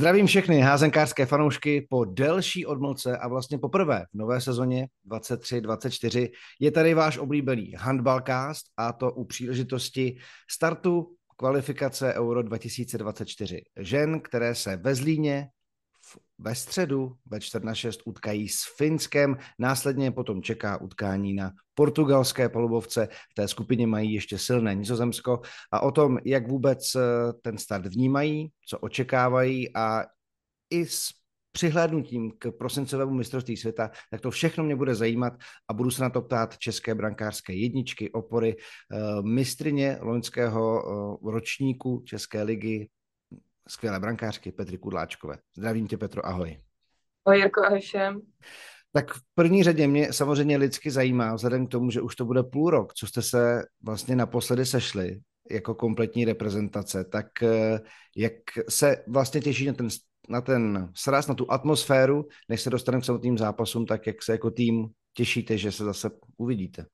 Zdravím všechny házenkářské fanoušky po delší odmlce a vlastně poprvé v nové sezóně 23-24 je tady váš oblíbený handballcast a to u příležitosti startu kvalifikace Euro 2024. Žen, které se ve Zlíně ve středu ve 4 na 6 utkají s Finskem, následně potom čeká utkání na portugalské palubovce. V té skupině mají ještě silné Nizozemsko a o tom, jak vůbec eh, ten start vnímají, co očekávají a i s přihlédnutím k prosincovému mistrovství světa, tak to všechno mě bude zajímat a budu se na to ptát české brankářské jedničky, opory, eh, mistrině loňského eh, ročníku České ligy, skvělé brankářky Petry Kudláčkové. Zdravím tě, Petro, ahoj. Ahoj, Jirko, ahoj všem. Tak v první řadě mě samozřejmě lidsky zajímá, vzhledem k tomu, že už to bude půl rok, co jste se vlastně naposledy sešli jako kompletní reprezentace, tak eh, jak se vlastně těší na ten, na ten sraz, na tu atmosféru, než se dostaneme k samotným zápasům, tak jak se jako tým těšíte, že se zase uvidíte?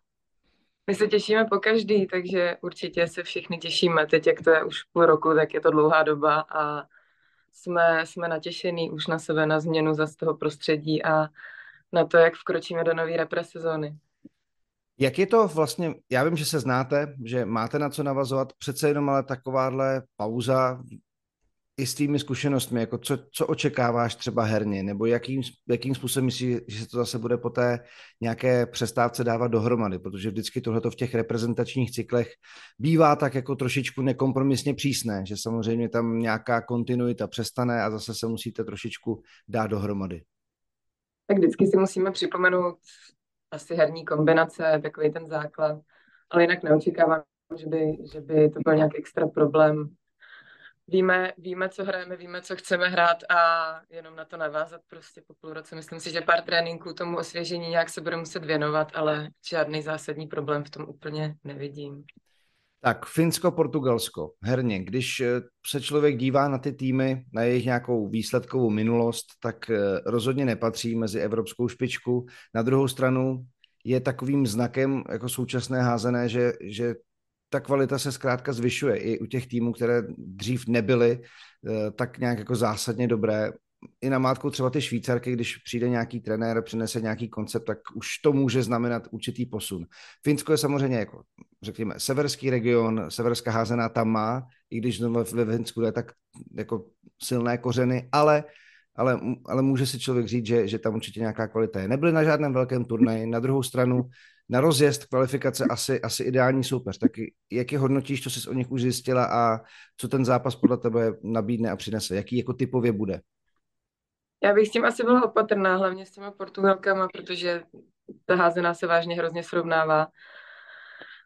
My se těšíme po každý, takže určitě se všichni těšíme. Teď, jak to je už půl roku, tak je to dlouhá doba a jsme, jsme natěšení už na sebe, na změnu za z toho prostředí a na to, jak vkročíme do nové represezóny. Jak je to vlastně, já vím, že se znáte, že máte na co navazovat, přece jenom ale takováhle pauza i s tvými zkušenostmi, jako co, co očekáváš třeba herně, nebo jakým, jakým způsobem myslíš, že se to zase bude po té nějaké přestávce dávat dohromady, protože vždycky tohleto v těch reprezentačních cyklech bývá tak jako trošičku nekompromisně přísné, že samozřejmě tam nějaká kontinuita přestane a zase se musíte trošičku dát dohromady. Tak vždycky si musíme připomenout asi herní kombinace, takový ten základ, ale jinak neočekávám, že by, že by to byl nějak extra problém víme, víme, co hrajeme, víme, co chceme hrát a jenom na to navázat prostě po půl roce. Myslím si, že pár tréninků tomu osvěžení nějak se bude muset věnovat, ale žádný zásadní problém v tom úplně nevidím. Tak Finsko, Portugalsko, herně, když eh, se člověk dívá na ty týmy, na jejich nějakou výsledkovou minulost, tak eh, rozhodně nepatří mezi evropskou špičku. Na druhou stranu je takovým znakem jako současné házené, že, že ta kvalita se zkrátka zvyšuje i u těch týmů, které dřív nebyly eh, tak nějak jako zásadně dobré. I na mátku třeba ty Švýcarky, když přijde nějaký trenér, přinese nějaký koncept, tak už to může znamenat určitý posun. Finsko je samozřejmě jako, řekněme, severský region, severská házená tam má, i když ve Finsku je tak jako silné kořeny, ale ale, ale může si člověk říct, že, že tam určitě nějaká kvalita je. Nebyli na žádném velkém turnaji, na druhou stranu na rozjezd kvalifikace asi, asi ideální soupeř. Tak jak je hodnotíš, co jsi o nich už zjistila a co ten zápas podle tebe nabídne a přinese? Jaký jako typově bude? Já bych s tím asi byla opatrná, hlavně s těma Portugalkama, protože ta házená se vážně hrozně srovnává.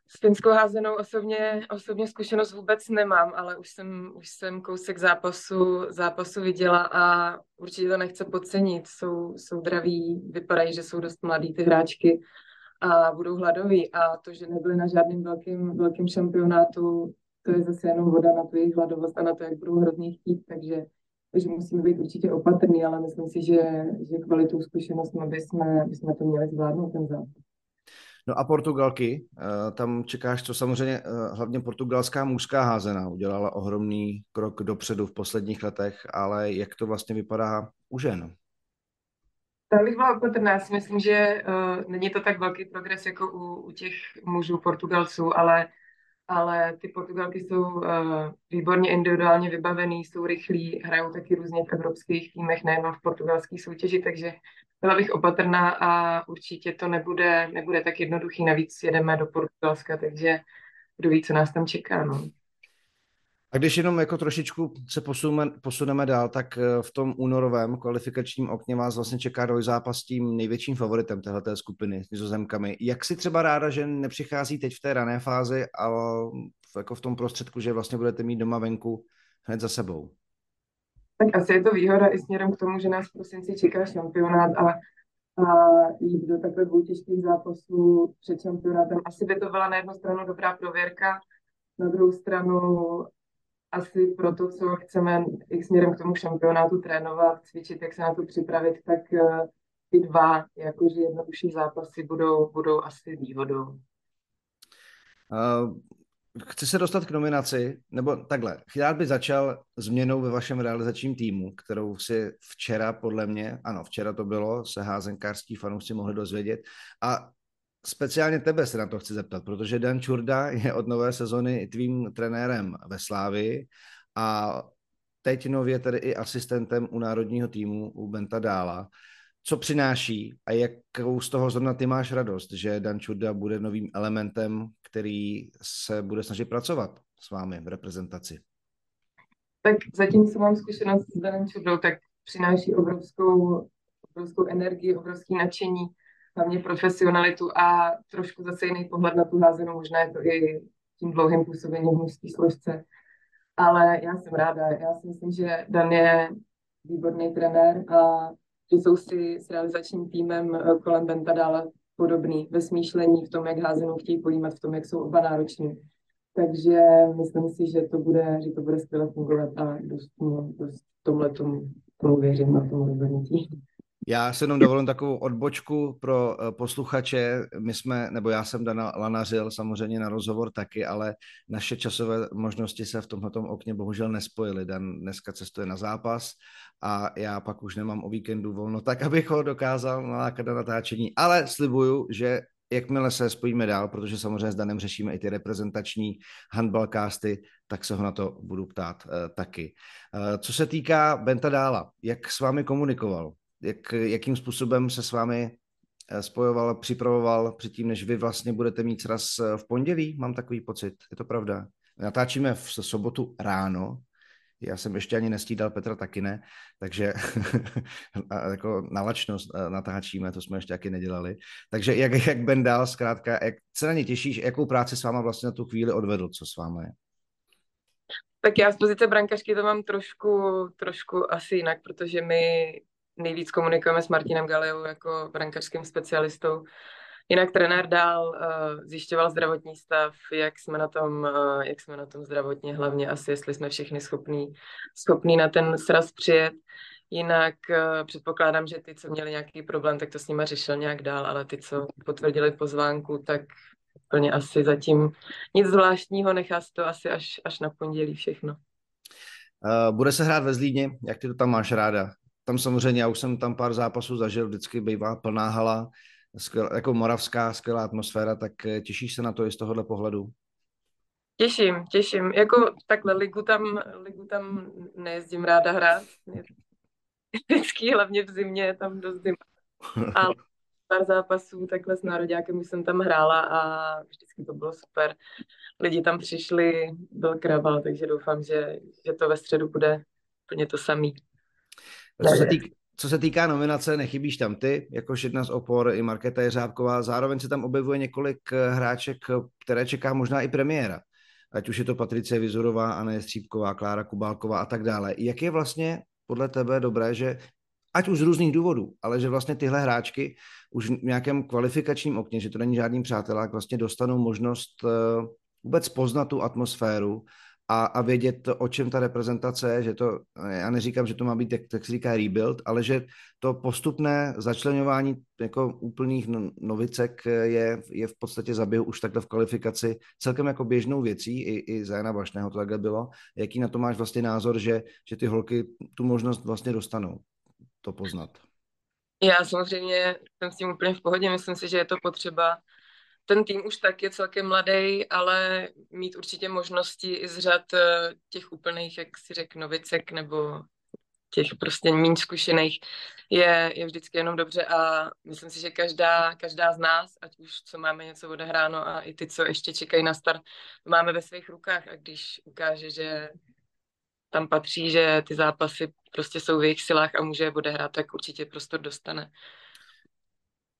S finskou házenou osobně, osobně zkušenost vůbec nemám, ale už jsem, už jsem kousek zápasu, zápasu viděla a určitě to nechce podcenit. Jsou, jsou draví, vypadají, že jsou dost mladí ty hráčky a budou hladoví. A to, že nebyli na žádném velkém, velkým šampionátu, to je zase jenom voda na tu jejich hladovost a na to, jak budou hrozně chtít. Takže, takže musíme být určitě opatrní, ale myslím si, že, že kvalitou zkušenostmi bychom, bychom to měli zvládnout ten zápas. No a Portugalky, eh, tam čekáš, co samozřejmě eh, hlavně portugalská mužská házená udělala ohromný krok dopředu v posledních letech, ale jak to vlastně vypadá u žen? Tam bych byla opatrná. Já si myslím, že uh, není to tak velký progres jako u, u těch mužů Portugalců, ale, ale ty Portugalky jsou uh, výborně individuálně vybavený, jsou rychlí, hrajou taky různě v evropských týmech, nejenom v portugalských soutěži, takže byla bych opatrná a určitě to nebude, nebude tak jednoduchý. Navíc jedeme do Portugalska, takže kdo ví, co nás tam čeká. No. A když jenom jako trošičku se posuneme, posuneme dál, tak eh, v tom únorovém kvalifikačním okně vás vlastně čeká dvojzápas s tím největším favoritem téhleté skupiny s nizozemkami. Jak si třeba ráda, že nepřichází teď v té rané fázi, ale jako v tom prostředku, že vlastně budete mít doma venku hned za sebou? Tak asi je to výhoda i směrem k tomu, že nás v prosinci čeká šampionát a, a jít do takhle dvou těžkých zápasů před šampionátem. Asi by to byla na jednu stranu dobrá prověrka, na druhou stranu asi pro to, co chceme i směrem k tomu šampionátu trénovat, cvičit, jak se na to připravit, tak eh, ty dva jakože jednodušší zápasy budou, budou asi výhodou. Uh, chci se dostat k nominaci, nebo takhle, rád by začal změnou ve vašem realizačním týmu, kterou si včera, podle mě, ano, včera to bylo, se házenkářský fanoušci mohli dozvědět a speciálně tebe se na to chci zeptat, protože Dan Čurda je od nové sezony tvým trenérem ve Slávi a teď nově tedy i asistentem u národního týmu u Benta Dála. Co přináší a jakou z toho zrovna ty máš radost, že Dan Čurda bude novým elementem, který se bude snažit pracovat s vámi v reprezentaci? Tak zatím, co mám zkušenost s Danem Čurdou, tak přináší obrovskou, obrovskou energii, obrovské nadšení, hlavně profesionalitu a trošku zase jiný pohled na tu házenou, možná je to i tím dlouhým působením v mužské složce. Ale já jsem ráda, já si myslím, že Dan je výborný trenér a že jsou si s realizačním týmem eh, kolem Benta dále podobný ve smýšlení, v tom, jak házenou chtějí pojímat, v tom, jak jsou oba nároční. Takže myslím si, že to bude, že to bude skvěle fungovat a dost, dost tomhle tomu, tomu věřím na tomu rozhodnutí. Já se jenom dovolím takovou odbočku pro eh, posluchače. My jsme, nebo já jsem Dana lanařil samozřejmě na rozhovor taky, ale naše časové možnosti se v tomto okně bohužel nespojily. Dan dneska cestuje na zápas a já pak už nemám o víkendu volno, tak abych ho dokázal nalákat na natáčení. Ale slibuju, že jakmile se spojíme dál, protože samozřejmě s Danem řešíme i ty reprezentační handballcasty, tak se ho na to budu ptát uh, taky. Uh, co se týká Benta Dála, jak s vámi komunikoval? Jak, jakým způsobem se s vámi eh, spojoval, připravoval předtím, než vy vlastně budete mít sraz eh, v pondělí, mám takový pocit, je to pravda. Natáčíme v sobotu ráno, já jsem ještě ani nestídal, Petra taky ne, takže jako nalačnost eh, natáčíme, to jsme ještě taky nedělali. Takže jak, jak Ben dál, zkrátka, jak se na ně těšíš, jakou práci s váma vlastně na tu chvíli odvedl, co s váma je? Tak já z pozice brankařky to mám trošku, trošku asi jinak, protože my nejvíc komunikujeme s Martinem Galeou jako brankařským specialistou. Jinak trenér dál uh, zjišťoval zdravotní stav, jak jsme na tom, uh, jak jsme na tom zdravotně, hlavně asi, jestli jsme všichni schopní, schopní na ten sraz přijet. Jinak uh, předpokládám, že ty, co měli nějaký problém, tak to s nimi řešil nějak dál, ale ty, co potvrdili pozvánku, tak úplně asi zatím nic zvláštního, nechá se to asi až, až na pondělí všechno. Bude se hrát ve Zlíně, jak ty to tam máš ráda? Tam samozřejmě, já už jsem tam pár zápasů zažil, vždycky bývá plná hala, skvěl, jako moravská, skvělá atmosféra, tak eh, těšíš se na to i z tohohle pohledu? Těším, těším. Jako takhle ligu tam, ligu tam nejezdím ráda hrát. Vždycky, hlavně v zimě, je tam dost zima. Ale pár zápasů takhle s nároďákem už jsem tam hrála a vždycky to bylo super. Lidi tam přišli, byl kraval, takže doufám, že, že to ve středu bude úplně to samý. Co se, týk, co se týká nominace, nechybíš tam ty, jakož jedna z opor, i Markéta Jeřábková. Zároveň se tam objevuje několik eh, hráček, které čeká možná i premiéra. Ať už je to Patricie Vizurová, Anna Střípková, Klára Kubálková a tak dále. Jak je vlastně podle tebe dobré, že ať už z různých důvodů, ale že vlastně tyhle hráčky už v nějakém kvalifikačním okně, že to není žádný přátelák, vlastně dostanou možnost eh, vůbec poznat tu atmosféru a, a vědět, o čem ta reprezentace je, že to, já neříkám, že to má být, jak, tak se říká rebuild, ale že to postupné začlenování jako úplných no, novicek je, je v podstatě zaběhu už takhle v kvalifikaci celkem jako běžnou věcí, i, i za Jana Vašného to takhle bylo. Jaký na to máš vlastně názor, že, že ty holky tu možnost vlastně dostanou to poznat? Já samozřejmě jsem s tím úplně v pohodě, myslím si, že je to potřeba ten tým už tak je celkem mladý, ale mít určitě možnosti i z řad eh, těch úplných, jak si řek, novicek nebo těch prostě méně zkušených je, je vždycky jenom dobře a myslím si, že každá, každá z nás, ať už co máme něco odehráno a i ty, co ještě čekají na start, máme ve svých rukách a když ukáže, že tam patří, že ty zápasy prostě jsou v jejich silách a může je odehrát, tak určitě prostor dostane.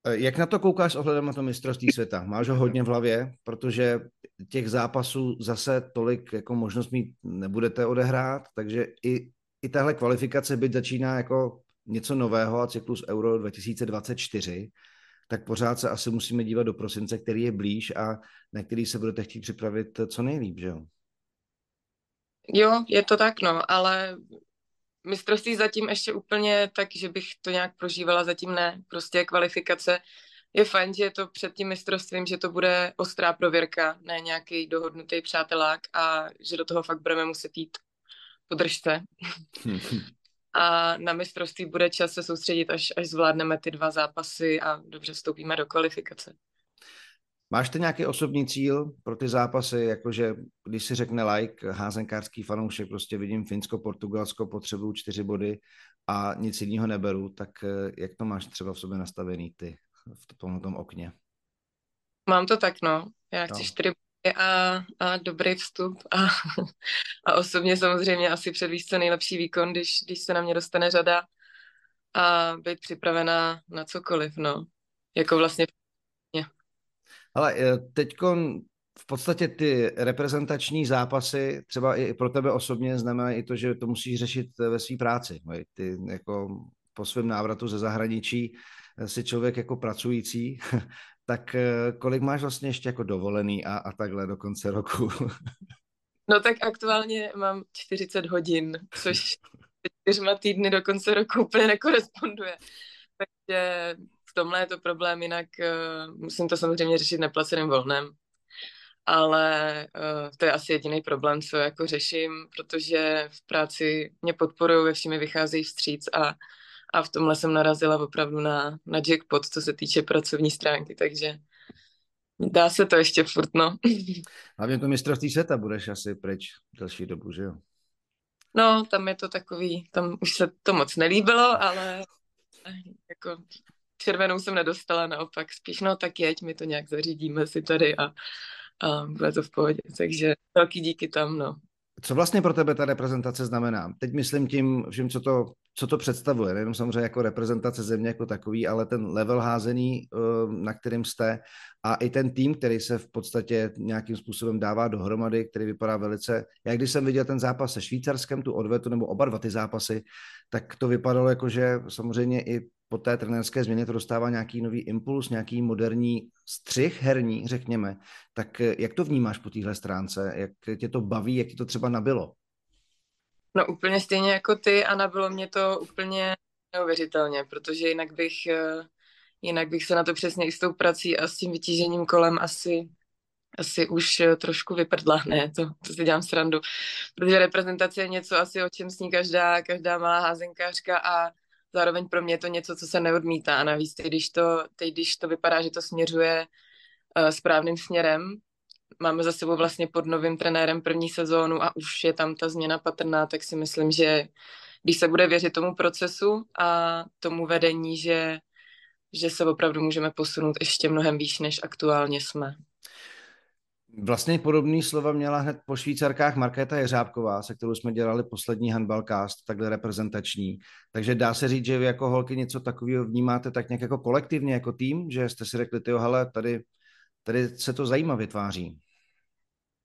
Eh, jak na to koukáš s ohledem na to mistrovství světa? Máš ho hodně v hlavě, protože těch zápasů zase tolik jako možnost mít nebudete odehrát, takže i, i tahle kvalifikace byť začíná jako něco nového a cyklus Euro 2024, tak pořád se asi musíme dívat do prosince, který je blíž a na který se budete chtít připravit co nejlíp, že jo? Jo, je to tak, no, ale mistrovství zatím ještě úplně tak, že bych to nějak prožívala, zatím ne. Prostě kvalifikace je fajn, že je to před tím mistrovstvím, že to bude ostrá prověrka, ne nějaký dohodnutý přátelák a že do toho fakt budeme muset jít podržte. a na mistrovství bude čas se soustředit, až, až zvládneme ty dva zápasy a dobře vstoupíme do kvalifikace. Máš ty nějaký osobní cíl pro ty zápasy, jakože když si řekne like, házenkářský fanoušek, prostě vidím Finsko, Portugalsko, potřebuju čtyři body a nic jiného neberu, tak eh, jak to máš třeba v sobě nastavený ty v tom, tom okně? Mám to tak, no. Já chci no. čtyři body a, a dobrý vstup a, a osobně samozřejmě asi předvíst co nejlepší výkon, když, když se na mě dostane řada a být připravená na cokoliv, no. Jako vlastně ale eh, teď v podstatě ty reprezentační zápasy třeba i pro tebe osobně znamená i to, že to musíš řešit eh, ve své práci. Ty jako po svém návratu ze zahraničí eh, si člověk jako pracující, tak kolik máš vlastně ještě jako dovolený a, a takhle do konce roku? No tak aktuálně mám 40 hodin, což čtyřma týdny do konce roku úplně nekoresponduje. Takže v tomhle je to problém, jinak uh, musím to samozřejmě řešit neplaceným volnem. Ale uh, to je asi jediný problém, co jako řeším, protože v práci mě podporují, ve všemi vycházejí vstříc a, a v tomhle jsem narazila opravdu na, na jackpot, co se týče pracovní stránky, takže dá se to ještě furt, no. Hlavně to mistrovství světa budeš asi pryč další dobu, že jo? No, tam je to takový, tam už se to moc nelíbilo, ale jako červenou jsem nedostala, naopak spíš, no tak jeď, my to nějak zařídíme si tady a, a bude to v pohodě. Takže velký díky tam, no. Co vlastně pro tebe ta reprezentace znamená? Teď myslím tím všem, co to, co to představuje. Nejenom samozřejmě jako reprezentace země jako takový, ale ten level házený, eh, na kterým jste a i ten tým, který se v podstatě nějakým způsobem dává dohromady, který vypadá velice, jak když jsem viděl ten zápas se Švýcarskem, tu odvetu, nebo oba dva ty zápasy, tak to vypadalo jako, že samozřejmě i po té trenérské změně to dostává nějaký nový impuls, nějaký moderní střih herní, řekněme. Tak eh, jak to vnímáš po téhle stránce? Jak tě to baví, jak ti to třeba nabilo? No úplně stejně jako ty a nabilo mě to úplně neuvěřitelně, protože jinak bych, eh, jinak bych se na to přesně i s tou prací a s tím vytížením kolem asi, asi už eh, trošku vyprdla, ne, to, to si dělám srandu, protože reprezentace je něco asi, o čem sní každá, každá malá házenkářka a zároveň pro mě je to něco, co se neodmítá a navíc teď, když to, teď, když to vypadá, že to směřuje uh, správným směrem, máme za sebou vlastně pod novým trenérem první sezónu a už je tam ta změna patrná, tak si myslím, že když se bude věřit tomu procesu a tomu vedení, že, že se opravdu můžeme posunout ještě mnohem výš, než aktuálně jsme. Vlastně podobný slova měla hned po Švýcarkách Markéta Jeřábková, se kterou jsme dělali poslední handballcast, takhle reprezentační. Takže dá se říct, že vy jako holky něco takového vnímáte tak nějak jako kolektivně, jako tým, že jste si řekli, ty hele, tady, tady se to zajímavě tváří.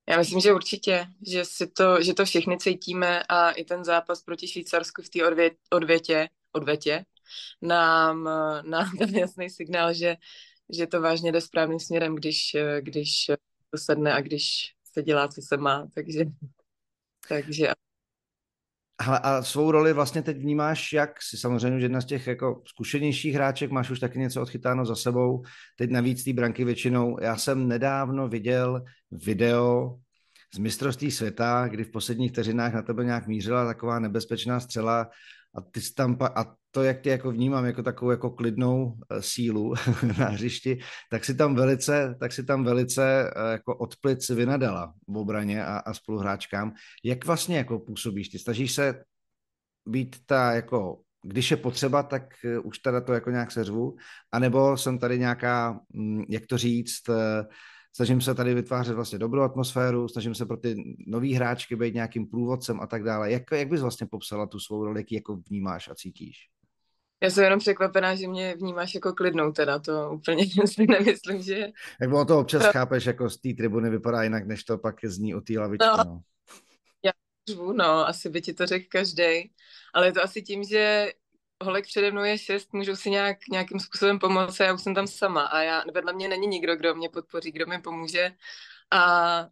Já myslím, že určitě, že, si to, že to všichni cítíme a i ten zápas proti Švýcarsku v té odvě, odvětě, odvětě nám, nám ten jasný signál, že, že to vážně jde správným směrem, když, když to sedne a když se dělá, co se má, takže, takže Hele, a svou roli vlastně teď vnímáš, jak si samozřejmě jedna z těch jako zkušenějších hráček, máš už taky něco odchytáno za sebou, teď navíc té branky většinou. Já jsem nedávno viděl video z mistrovství světa, kdy v posledních vteřinách na tebe nějak mířila taková nebezpečná střela a ty tam a to, jak tě jako vnímám jako takovou jako klidnou eh, sílu na hřišti, tak si tam velice, tak si tam velice eh, jako odplic vynadala v obraně a, a spoluhráčkám. Jak vlastně jako působíš? Ty snažíš se být ta jako když je potřeba, tak eh, už teda to jako nějak seřvu, anebo jsem tady nějaká, mm, jak to říct, snažím se tady vytvářet vlastně dobrou atmosféru, snažím se pro ty nový hráčky být nějakým průvodcem a tak dále. Jak, jak bys vlastně popsala tu svou roli, jak ji jako vnímáš a cítíš? Já jsem jenom překvapená, že mě vnímáš jako klidnou teda, to úplně si nemyslím, že... Jak bylo to občas chápeš, jako z té tribuny vypadá jinak, než to pak zní o té lavičce, no. no. Já řvu, no, asi by ti to řekl každý, ale je to asi tím, že holek přede mnou je šest, můžou si nějak, nějakým způsobem pomoct a já už jsem tam sama a já, vedle mě není nikdo, kdo mě podpoří, kdo mi pomůže a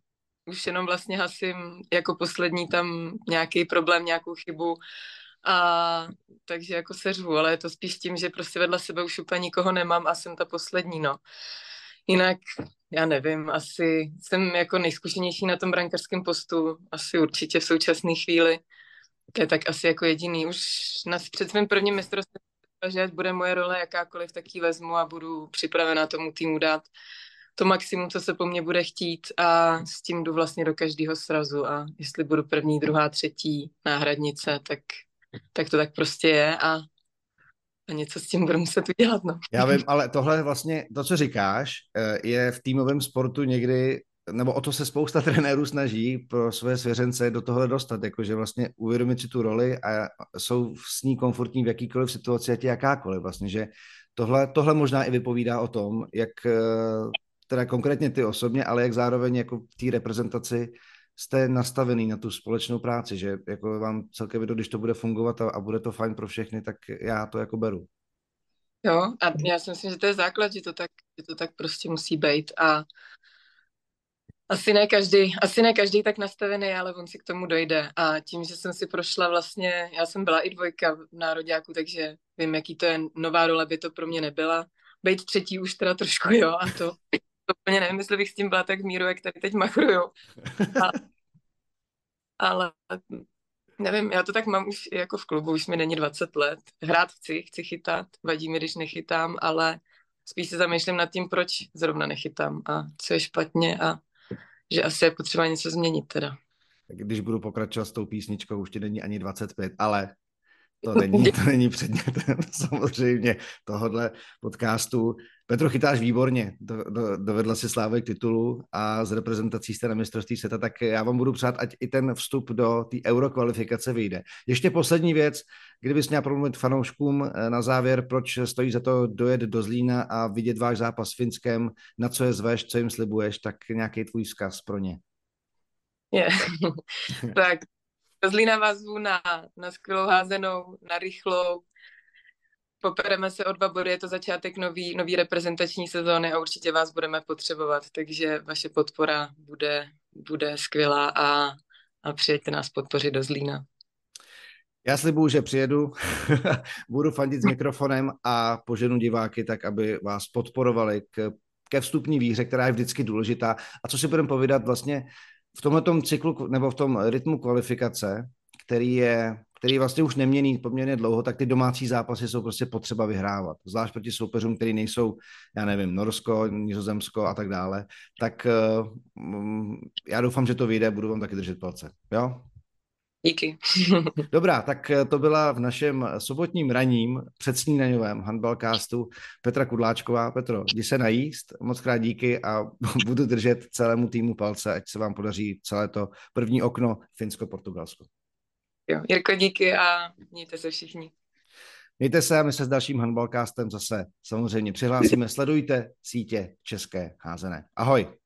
už jenom vlastně hasím jako poslední tam nějaký problém, nějakou chybu A takže jako se řvu, ale je to spíš tím, že prostě vedle sebe už úplně nikoho nemám a jsem ta poslední, no. Jinak, já nevím, asi jsem jako nejzkušenější na tom brankářském postu, asi určitě v současné chvíli. To je tak asi jako jediný. Už na, před svým prvním mistrovstvím, že bude moje role jakákoliv, tak ji vezmu a budu připravena tomu týmu dát to maximum, co se po mně bude chtít a s tím jdu vlastně do každého srazu a jestli budu první, druhá, třetí náhradnice, tak, tak to tak prostě je a, a něco s tím budu muset udělat. No. Já vím, ale tohle vlastně, to, co říkáš, eh, je v týmovém sportu někdy nebo o to se spousta trenérů snaží pro své svěřence do tohle dostat, jakože vlastně uvědomit si tu roli a jsou s ní komfortní v jakýkoliv situaci, ať jakákoliv vlastně, že tohle, tohle možná i vypovídá o tom, jak eh, teda konkrétně ty osobně, ale jak zároveň jako v té reprezentaci jste nastavený na tu společnou práci, že jako vám celkem to, když to bude fungovat a, a bude to fajn pro všechny, tak já to jako beru. Jo, a já si myslím, že to je základ, že to tak, že to tak prostě musí být a asi ne každý, asi ne každý tak nastavený, ale on si k tomu dojde. A tím, že jsem si prošla vlastně, já jsem byla i dvojka v nároďáku, takže vím, jaký to je nová role, by to pro mě nebyla. Být třetí už teda trošku, jo, a to úplně nevím, jestli bych s tím byla tak v míru, jak tady teď machruju. A, ale nevím, já to tak mám už jako v klubu, už mi není 20 let. Hrát chci, chci chytat, vadí mi, když nechytám, ale spíš se zamýšlím nad tím, proč zrovna nechytám a co je špatně a že asi je potřeba něco změnit teda. Když budu pokračovat s tou písničkou, už ti není ani 25, ale to není, to není předmětem samozřejmě tohohle podcastu. Petro, chytáš výborně, do, do, dovedla si slávy k titulu a z reprezentací jste na mistrovství světa, tak já vám budu přát, ať i ten vstup do té eurokvalifikace vyjde. Ještě poslední věc, kdybys měl promluvit fanouškům eh, na závěr, proč stojí za to dojet do Zlína a vidět váš zápas s Finskem, na co je zveš, co jim slibuješ, tak nějaký tvůj vzkaz pro ně. Yeah. tak Zlína vás na, na skvělou házenou, na rychlou, popereme se o dva body, je to začátek nový, nový reprezentační sezóny a určitě vás budeme potřebovat, takže vaše podpora bude, bude skvělá a, a přijďte nás podpořit do Zlína. Já slibuju, že přijedu, budu fandit s mikrofonem a poženu diváky tak, aby vás podporovali k, ke vstupní výhře, která je vždycky důležitá. A co si budeme povídat vlastně v tomto cyklu nebo v tom rytmu kvalifikace, který je který vlastně už neměný poměrně dlouho, tak ty domácí zápasy jsou prostě potřeba vyhrávat. Zvlášť proti soupeřům, který nejsou, já nevím, Norsko, Nizozemsko a tak dále. Tak uh, já doufám, že to vyjde, budu vám taky držet palce. Jo? Díky. Dobrá, tak eh, to byla v našem sobotním raním předsnídaňovém handballcastu Petra Kudláčková. Petro, jdi se najíst, moc krát díky a budu držet celému týmu palce, ať se vám podaří celé to první okno Finsko-Portugalsko. Jo, Jirko, díky a mějte se všichni. Mějte se a my se s dalším handballcastem zase samozřejmě přihlásíme. Sledujte sítě České házené. Ahoj.